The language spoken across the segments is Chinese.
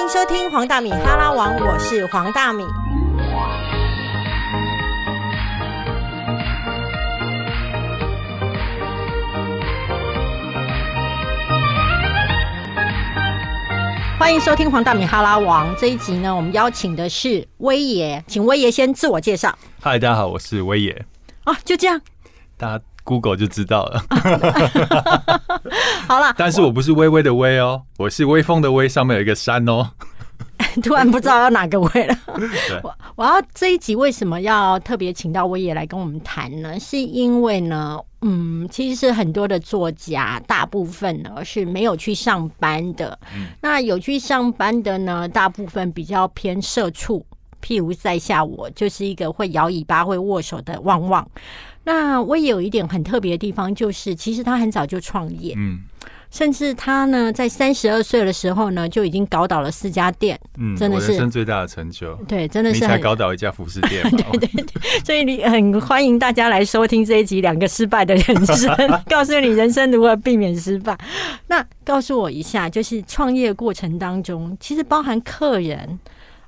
迎收听黄大米哈拉王，我是黄大米。欢迎收听黄大米哈拉王这一集呢，我们邀请的是威爷，请威爷先自我介绍。嗨，大家好，我是威爷，啊，就这样，大家 Google 就知道了。好了，但是我不是微微的微哦，我是微风的微，上面有一个山哦。突然不知道要哪个位了。我我要这一集为什么要特别请到威爷来跟我们谈呢？是因为呢，嗯，其实很多的作家，大部分呢是没有去上班的。那有去上班的呢，大部分比较偏社畜，譬如在下我就是一个会摇尾巴、会握手的旺旺。那我也有一点很特别的地方，就是其实他很早就创业，嗯甚至他呢在三十二岁的时候呢就已经搞倒了四家店。嗯，真的是人生最大的成就。对，真的你才搞倒一家服饰店 对对，所以你很欢迎大家来收听这一集《两个失败的人生》，告诉你人生如何避免失败。那告诉我一下，就是创业过程当中，其实包含客人，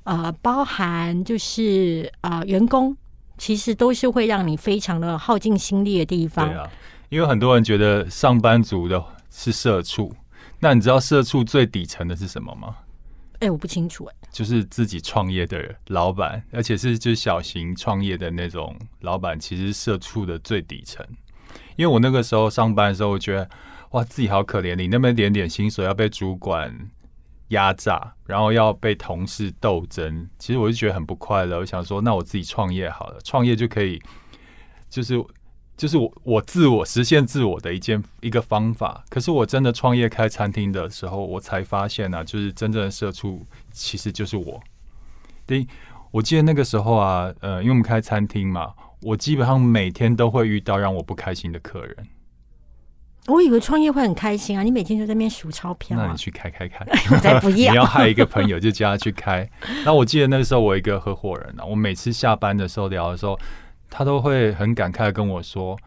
呃，包含就是呃员工，其实都是会让你非常的耗尽心力的地方。对啊，因为很多人觉得上班族的是社畜，那你知道社畜最底层的是什么吗？哎、我不清楚哎、就是自己创业的老板，而且是就是小型创业的那种老板，其实社畜的最底层。因为我那个时候上班的时候，我觉得哇，自己好可怜，你那么一点点薪水要被主管压榨，然后要被同事斗争，其实我就觉得很不快乐。我想说，那我自己创业好了，创业就可以，就是就是我我自我实现自我的一件一个方法。可是我真的创业开餐厅的时候，我才发现啊，就是真正的社畜其实就是我。对，我记得那个时候啊，呃，因为我们开餐厅嘛，我基本上每天都会遇到让我不开心的客人。我以为创业会很开心啊，你每天就在那边数钞票啊那你，去开开看。我 才不你要。害一个朋友，就叫他去开。那我记得那个时候，我一个合伙人啊，我每次下班的时候聊的时候，他都会很感慨的跟我说：“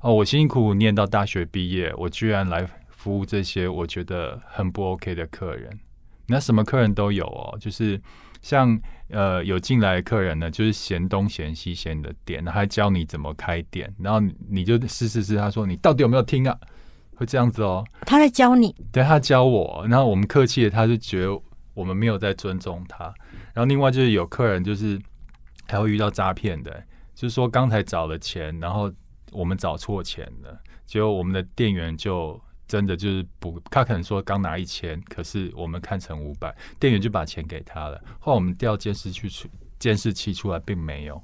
哦，我辛辛苦苦念到大学毕业，我居然来服务这些我觉得很不 OK 的客人。那什么客人都有哦，就是像呃有进来的客人呢，就是嫌东嫌西嫌你的店，还教你怎么开店，然后你就试试试，他说你到底有没有听啊？会这样子哦。他在教你，对他教我，然后我们客气的，他就觉得我们没有在尊重他。然后另外就是有客人就是还会遇到诈骗的，就是说刚才找了钱，然后我们找错钱了，结果我们的店员就真的就是不，他可能说刚拿一千，可是我们看成五百，店员就把钱给他了。后来我们调监视器出监视器出来，并没有。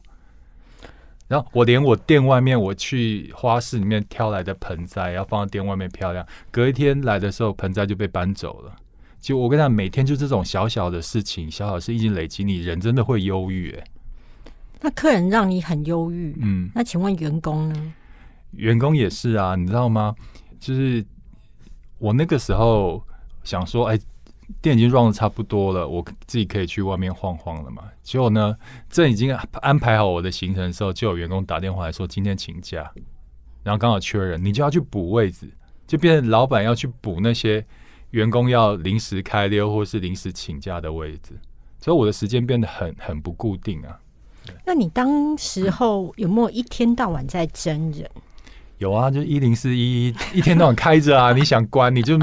然后我连我店外面我去花市里面挑来的盆栽，要放到店外面漂亮，隔一天来的时候盆栽就被搬走了。就我跟他每天就这种小小的事情，小小的事已经累积，你人真的会忧郁。哎，那客人让你很忧郁。嗯，那请问员工呢？员工也是啊，你知道吗？就是我那个时候想说，哎，店已经 run 的差不多了，我自己可以去外面晃晃了嘛。结果呢，这已经安排好我的行程的时候，就有员工打电话来说今天请假，然后刚好缺人，你就要去补位置，就变成老板要去补那些员工要临时开溜或是临时请假的位置，所以我的时间变得很很不固定啊。那你当时候有没有一天到晚在真人？有啊，就一零四一一一天到晚开着啊，你想关你就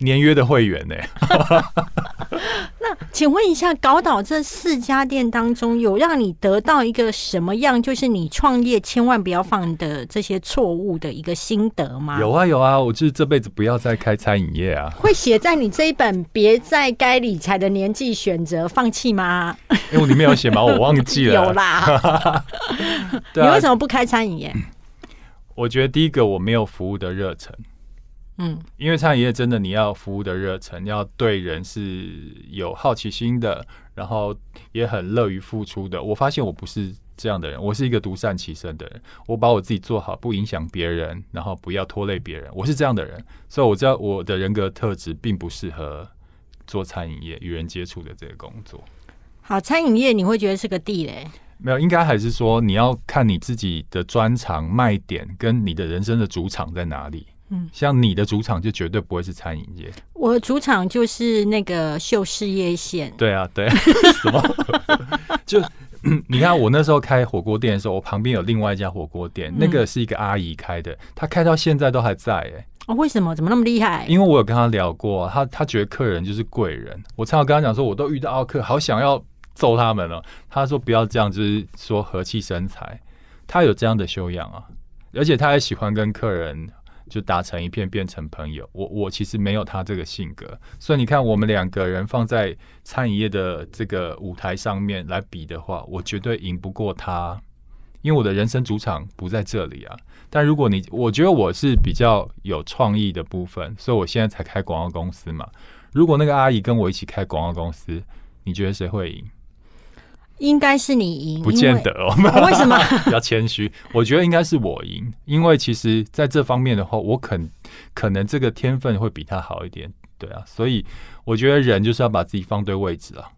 年约的会员呢、那请问一下，搞倒这四家店当中，有让你得到一个什么样，就是你创业千万不要犯的这些错误的一个心得吗？有啊有啊，我就是这辈子不要再开餐饮业啊，会写在你这一本《别在该理财的年纪选择放弃》吗？因为我里面有写嘛，我忘记了。有啦，啊你为什么不开餐饮业？我觉得第一个我没有服务的热忱，嗯，因为餐饮业真的你要服务的热忱，要对人是有好奇心的，然后也很乐于付出的。我发现我不是这样的人，我是一个独善其身的人。我把我自己做好，不影响别人，然后不要拖累别人，我是这样的人。所以我知道我的人格特质并不适合做餐饮业与人接触的这个工作。好，餐饮业你会觉得是个地雷，没有，应该还是说你要看你自己的专长卖点跟你的人生的主场在哪里。嗯，像你的主场就绝对不会是餐饮业。我的主场就是那个秀事业线。对啊，对，什么？就 你看，我那时候开火锅店的时候，我旁边有另外一家火锅店，那个是一个阿姨开的，她开到现在都还在哎。哦，为什么？怎么那么厉害？因为我有跟她聊过，她她觉得客人就是贵人。我常常跟她讲说，我都遇到奥客，好想要揍他们了。他说不要这样，就是说和气生财。他有这样的修养啊，而且他还喜欢跟客人就打成一片，变成朋友。我我其实没有他这个性格，所以你看，我们两个人放在餐饮业的这个舞台上面来比的话，我绝对赢不过他，因为我的人生主场不在这里啊。但如果你，我觉得我是比较有创意的部分，所以我现在才开广告公司嘛。如果那个阿姨跟我一起开广告公司，你觉得谁会赢？应该是你赢，不见得哦。为什么？比较谦虚，我觉得应该是我赢，因为其实在这方面的话，我肯可能这个天分会比他好一点，对啊。所以我觉得人就是要把自己放对位置啊。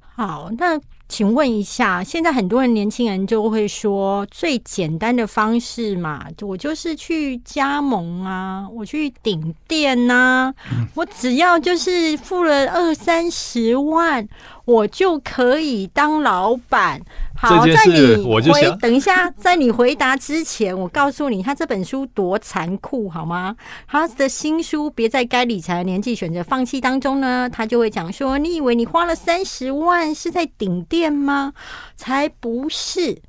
好，那。请问一下，现在很多人年轻人就会说，最简单的方式嘛，我就是去加盟啊，我去顶店呐，我只要就是付了二三十万。我就可以当老板。好，在你回等一下，在你回答之前，我告诉你，他这本书多残酷，好吗？他的新书《别在该理财的年纪选择放弃》当中呢，他就会讲说：你以为你花了三十万是在顶店店吗？才不是，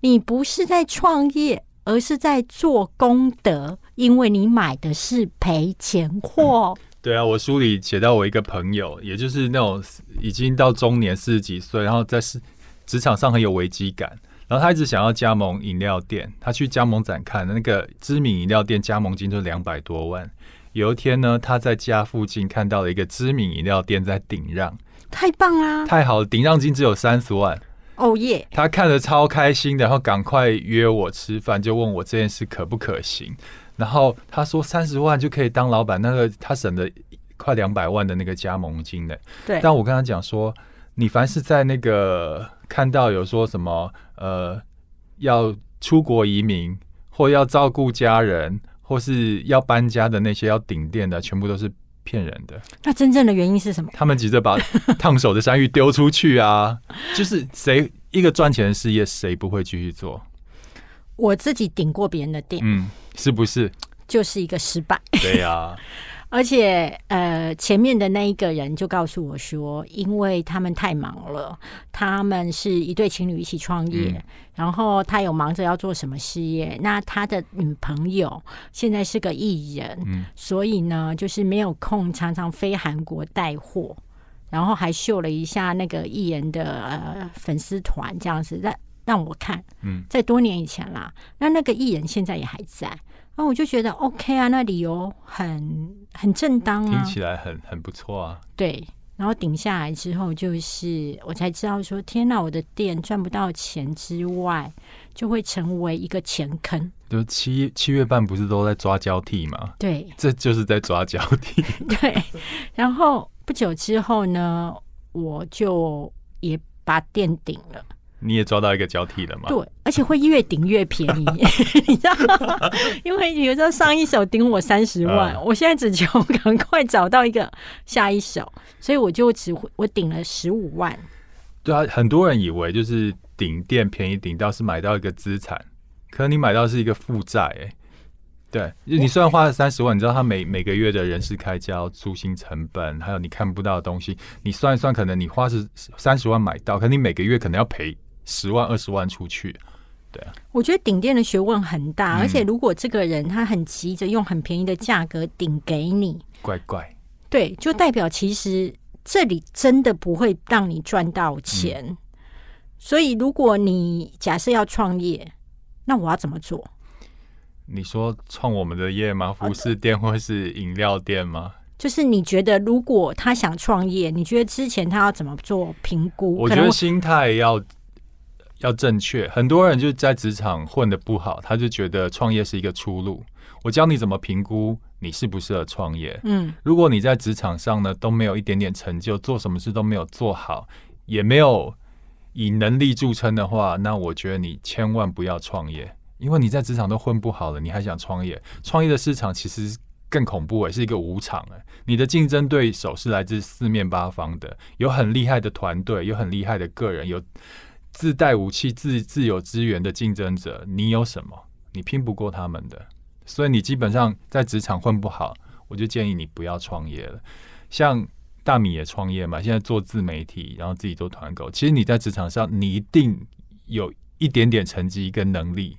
你不是在创业，而是在做功德，因为你买的是赔钱货。对啊，我书里写到我一个朋友，也就是那种已经到中年四十几岁，然后在是职场上很有危机感，然后他一直想要加盟饮料店。他去加盟展看那个知名饮料店，加盟金就两百多万。有一天呢，他在家附近看到了一个知名饮料店在顶让，太棒啦！太好了，顶让金只有三十万。哦耶！他看着超开心的，然后赶快约我吃饭，就问我这件事可不可行。然后他说三十万就可以当老板，那个他省了快两百万的那个加盟金呢。对。但我跟他讲说，你凡是在那个看到有说什么呃要出国移民或要照顾家人或是要搬家的那些要顶店的，全部都是骗人的。那真正的原因是什么？他们急着把 烫手的山芋丢出去啊！就是谁一个赚钱的事业，谁不会继续做？我自己顶过别人的店，嗯，是不是就是一个失败？对呀，而且呃，前面的那一个人就告诉我说，因为他们太忙了，他们是一对情侣一起创业，然后他有忙着要做什么事业，那他的女朋友现在是个艺人，嗯，所以呢，就是没有空，常常飞韩国带货，然后还秀了一下那个艺人的呃粉丝团这样子，让。让我看，嗯，在多年以前啦，那那个艺人现在也还在，那我就觉得 OK 啊，那理由很很正当啊，听起来很很不错啊。对，然后顶下来之后，就是我才知道说，天哪，我的店赚不到钱之外，就会成为一个钱坑。就七七月半不是都在抓交替吗？对，这就是在抓交替。对，然后不久之后呢，我就也把店顶了。你也抓到一个交替了吗？对，而且会越顶越便宜，你知道吗？因为有时候上一手顶我三十万，我现在只求赶快找到一个下一手，所以我就只我顶了十五万。对啊，很多人以为就是顶店便宜，顶到是买到一个资产，可能你买到是一个负债。哎，对，你虽然花了三十万，你知道他每每个月的人事开销、租金成本，还有你看不到的东西，你算一算，可能你花是三十万买到，可你每个月可能要赔。十万二十万出去，对啊，我觉得顶店的学问很大，而且如果这个人他很急着用很便宜的价格顶给你，怪怪，对，就代表其实这里真的不会让你赚到钱。所以如果你假设要创业，那我要怎么做？你说创我们的业吗？服饰店或是饮料店吗？就是你觉得，如果他想创业，你觉得之前他要怎么做评估？我觉得心态要。要正确，很多人就在职场混的不好，他就觉得创业是一个出路。我教你怎么评估你适不适合创业。嗯，如果你在职场上呢都没有一点点成就，做什么事都没有做好，也没有以能力著称的话，那我觉得你千万不要创业，因为你在职场都混不好了，你还想创业？创业的市场其实更恐怖诶，是一个无场诶。你的竞争对手是来自四面八方的，有很厉害的团队，有很厉害的个人，有自带武器、自自有资源的竞争者。你有什么？你拼不过他们的，所以你基本上在职场混不好，我就建议你不要创业了。像大米也创业嘛，现在做自媒体，然后自己做团购。其实你在职场上，你一定有一点点成绩跟能力。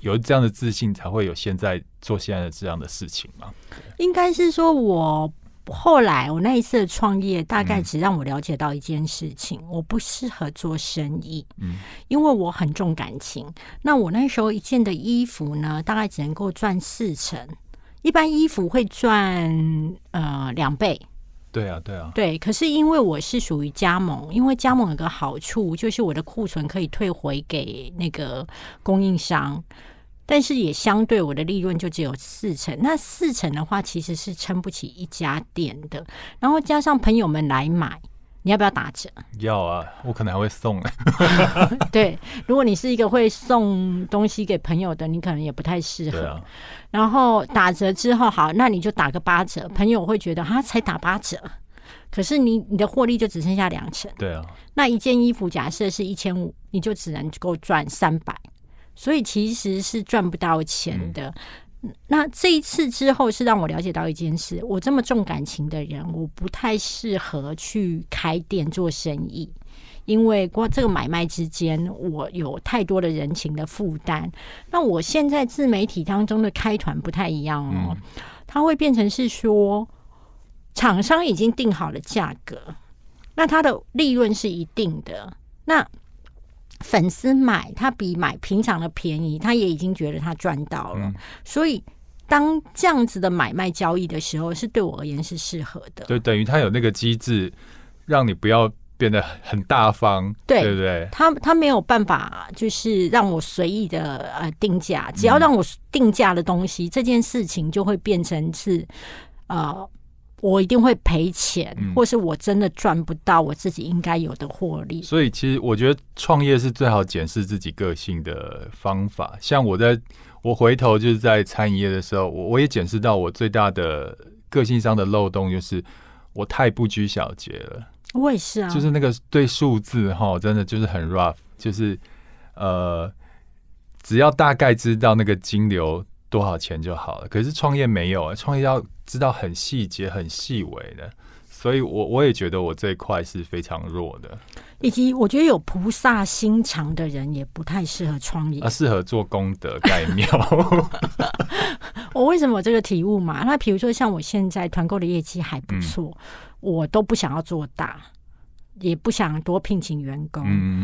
有这样的自信，才会有现在做现在的这样的事情吗？应该是说，我后来我那一次的创业，大概只让我了解到一件事情：我不适合做生意。嗯，因为我很重感情。那我那时候一件的衣服呢，大概只能够赚四成，一般衣服会赚呃两倍。对啊，对啊，对。可是因为我是属于加盟，因为加盟有个好处，就是我的库存可以退回给那个供应商，但是也相对我的利润就只有四成。那四成的话，其实是撑不起一家店的。然后加上朋友们来买，你要不要打折？要啊，我可能还会送。对，如果你是一个会送东西给朋友的，你可能也不太适合。然后打折之后，好，那你就打个八折。朋友会觉得哈，才打八折，可是你你的获利就只剩下两成。对啊，那一件衣服假设是一千五，你就只能够赚三百，所以其实是赚不到钱的。那这一次之后，是让我了解到一件事：我这么重感情的人，我不太适合去开店做生意。因为过这个买卖之间，我有太多的人情的负担。那我现在自媒体当中的开团不太一样哦，它会变成是说，厂商已经定好了价格，那它的利润是一定的。那粉丝买，他比买平常的便宜，他也已经觉得他赚到了。所以，当这样子的买卖交易的时候，是对我而言是适合的。就，等于他有那个机制，让你不要。变得很大方，对不对？他他没有办法，就是让我随意的呃定价，只要让我定价的东西，这件事情就会变成是呃，我一定会赔钱，或是我真的赚不到我自己应该有的获利。所以，其实我觉得创业是最好检视自己个性的方法。像我在我回头就是在餐饮业的时候，我我也检视到我最大的个性上的漏洞，就是我太不拘小节了。我也是啊，就是那个对数字哈，真的就是很 rough，就是呃，只要大概知道那个金流多少钱就好了。可是创业没有啊，创业要知道很细节、很细微的，所以我我也觉得我这一块是非常弱的。以及我觉得有菩萨心肠的人也不太适合创业，啊，适合做功德盖庙。我为什么有这个体悟嘛？那比如说像我现在团购的业绩还不错。我都不想要做大，也不想多聘请员工，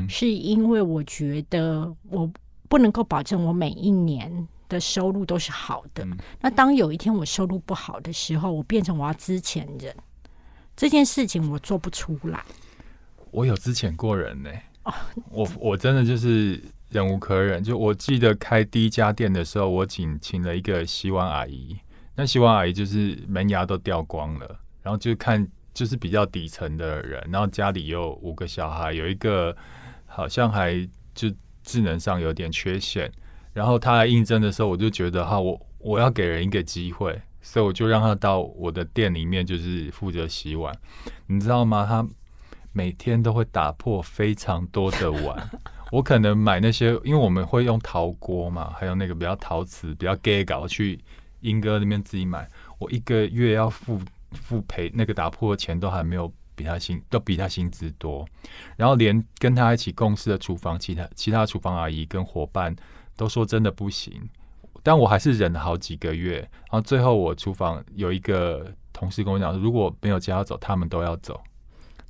是因为我觉得我不能够保证我每一年的收入都是好的。那当有一天我收入不好的时候，我变成我要资遣人，这件事情我做不出来。我有资遣过人呢，我我真的就是忍无可忍。就我记得开第一家店的时候，我请请了一个洗碗阿姨，那洗碗阿姨就是门牙都掉光了，然后就看。就是比较底层的人，然后家里有五个小孩，有一个好像还就智能上有点缺陷，然后他来应征的时候，我就觉得哈，我我要给人一个机会，所以我就让他到我的店里面，就是负责洗碗，你知道吗？他每天都会打破非常多的碗，我可能买那些，因为我们会用陶锅嘛，还有那个比较陶瓷、比较 gay 搞去英哥那边自己买，我一个月要付。付赔那个打破的钱都还没有比他薪都比他薪资多，然后连跟他一起共事的厨房其他其他厨房阿姨跟伙伴都说真的不行，但我还是忍了好几个月，然后最后我厨房有一个同事跟我讲，如果没有接要走，他们都要走。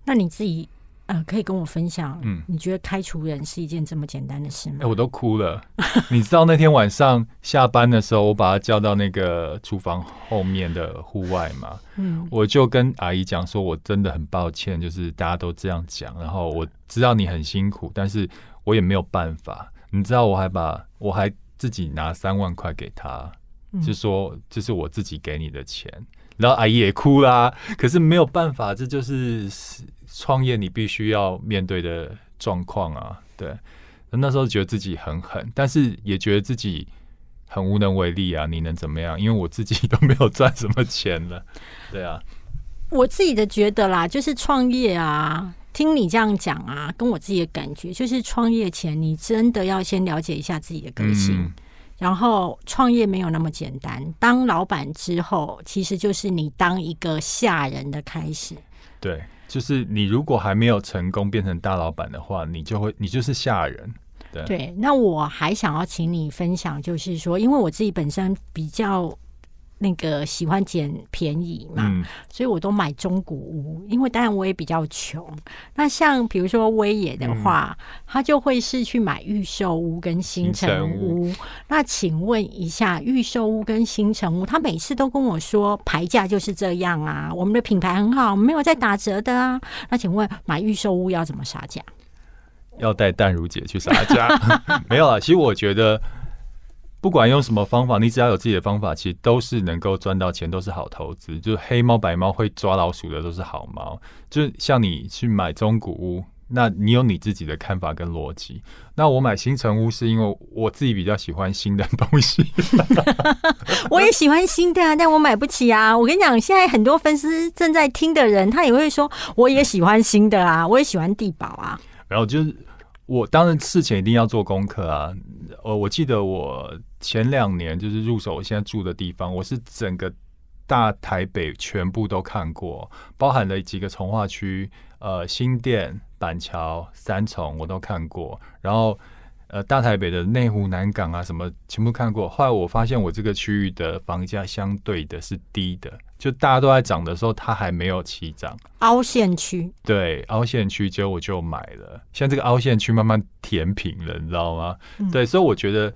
那你自己？呃，可以跟我分享，嗯，你觉得开除人是一件这么简单的事吗？哎，我都哭了。你知道那天晚上下班的时候，我把他叫到那个厨房后面的户外嘛，嗯，我就跟阿姨讲说，我真的很抱歉，就是大家都这样讲，然后我知道你很辛苦，但是我也没有办法。你知道，我还把我还自己拿三万块给他，就说这是我自己给你的钱，然后阿姨也哭啦。可是没有办法，这就是。创业你必须要面对的状况啊，对，那时候觉得自己很狠，但是也觉得自己很无能为力啊！你能怎么样？因为我自己 都没有赚什么钱了。对啊，我自己的觉得啦，就是创业啊，听你这样讲啊，跟我自己的感觉，就是创业前你真的要先了解一下自己的个性，然后创业没有那么简单。当老板之后，其实就是你当一个下人的开始。对，就是你如果还没有成功变成大老板的话，你就会你就是下人。对，那我还想要请你分享，就是说，因为我自己本身比较那个喜欢捡便宜嘛，所以我都买中古屋。因为当然我也比较穷。那像比如说威野的话，他就会是去买预售屋跟新城屋。那请问一下，预售屋跟新城屋，他每次都跟我说牌价就是这样啊，我们的品牌很好，没有在打折的啊。那请问买预售屋要怎么杀价？要带淡如姐去撒价，没有啊。其实我觉得，不管用什么方法，你只要有自己的方法，其实都是能够赚到钱，都是好投资。就是黑猫白猫会抓老鼠的都是好猫。就像你去买中古屋，那你有你自己的看法跟逻辑。那我买新城屋是因为我自己比较喜欢新的东西。我也喜欢新的啊，但我买不起啊。我跟你讲，现在很多粉丝正在听的人，他也会说，我也喜欢新的啊，我也喜欢地堡啊。然后就是我当然事前一定要做功课啊。呃，我记得我前两年就是入手我现在住的地方，我是整个大台北全部都看过，包含了几个从化区，呃，新店、板桥、三重我都看过。然后呃，大台北的内湖、南港啊，什么全部看过。后来我发现我这个区域的房价相对的是低的。就大家都在涨的时候，它还没有起涨。凹陷区，对，凹陷区，结果我就买了。现在这个凹陷区慢慢填平了，你知道吗？对，所以我觉得，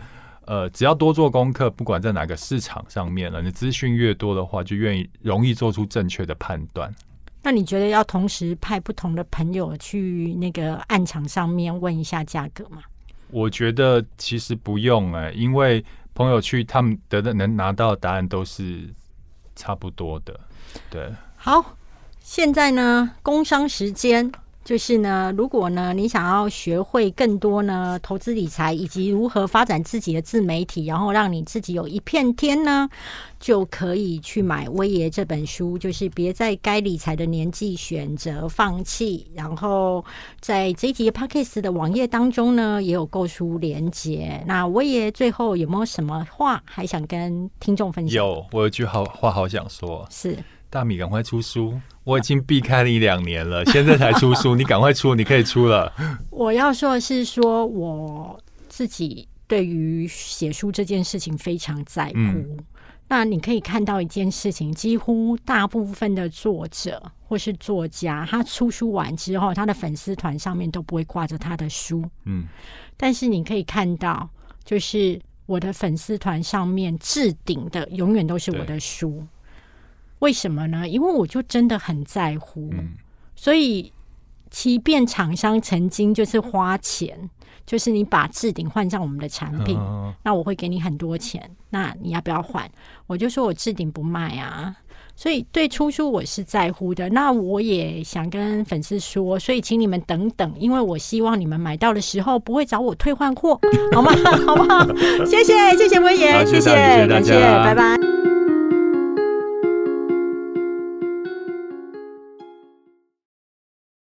呃，只要多做功课，不管在哪个市场上面了，你资讯越多的话，就愿意容易做出正确的判断。那你觉得要同时派不同的朋友去那个暗场上面问一下价格吗？我觉得其实不用哎，因为朋友去，他们得的能拿到的答案都是。差不多的，对。好，现在呢，工商时间就是呢，如果呢，你想要学会更多呢，投资理财以及如何发展自己的自媒体，然后让你自己有一片天呢？就可以去买威爷这本书，就是别在该理财的年纪选择放弃。然后在这一集 p o c a s 的网页当中呢，也有购书连接。那威爷最后有没有什么话还想跟听众分享？有，我有句好话好想说，是大米赶快出书，我已经避开你两年了，现在才出书，你赶快出，你可以出了。我要说的是，说我自己对于写书这件事情非常在乎。那你可以看到一件事情，几乎大部分的作者或是作家，他出书完之后，他的粉丝团上面都不会挂着他的书。嗯，但是你可以看到，就是我的粉丝团上面置顶的永远都是我的书。为什么呢？因为我就真的很在乎，所以即便厂商曾经就是花钱。就是你把置顶换上我们的产品，那我会给你很多钱。那你要不要换？我就说我置顶不卖啊。所以对出书我是在乎的。那我也想跟粉丝说，所以请你们等等，因为我希望你们买到的时候不会找我退换货，好吗？好不好？谢谢谢谢威严，谢谢感谢，拜拜。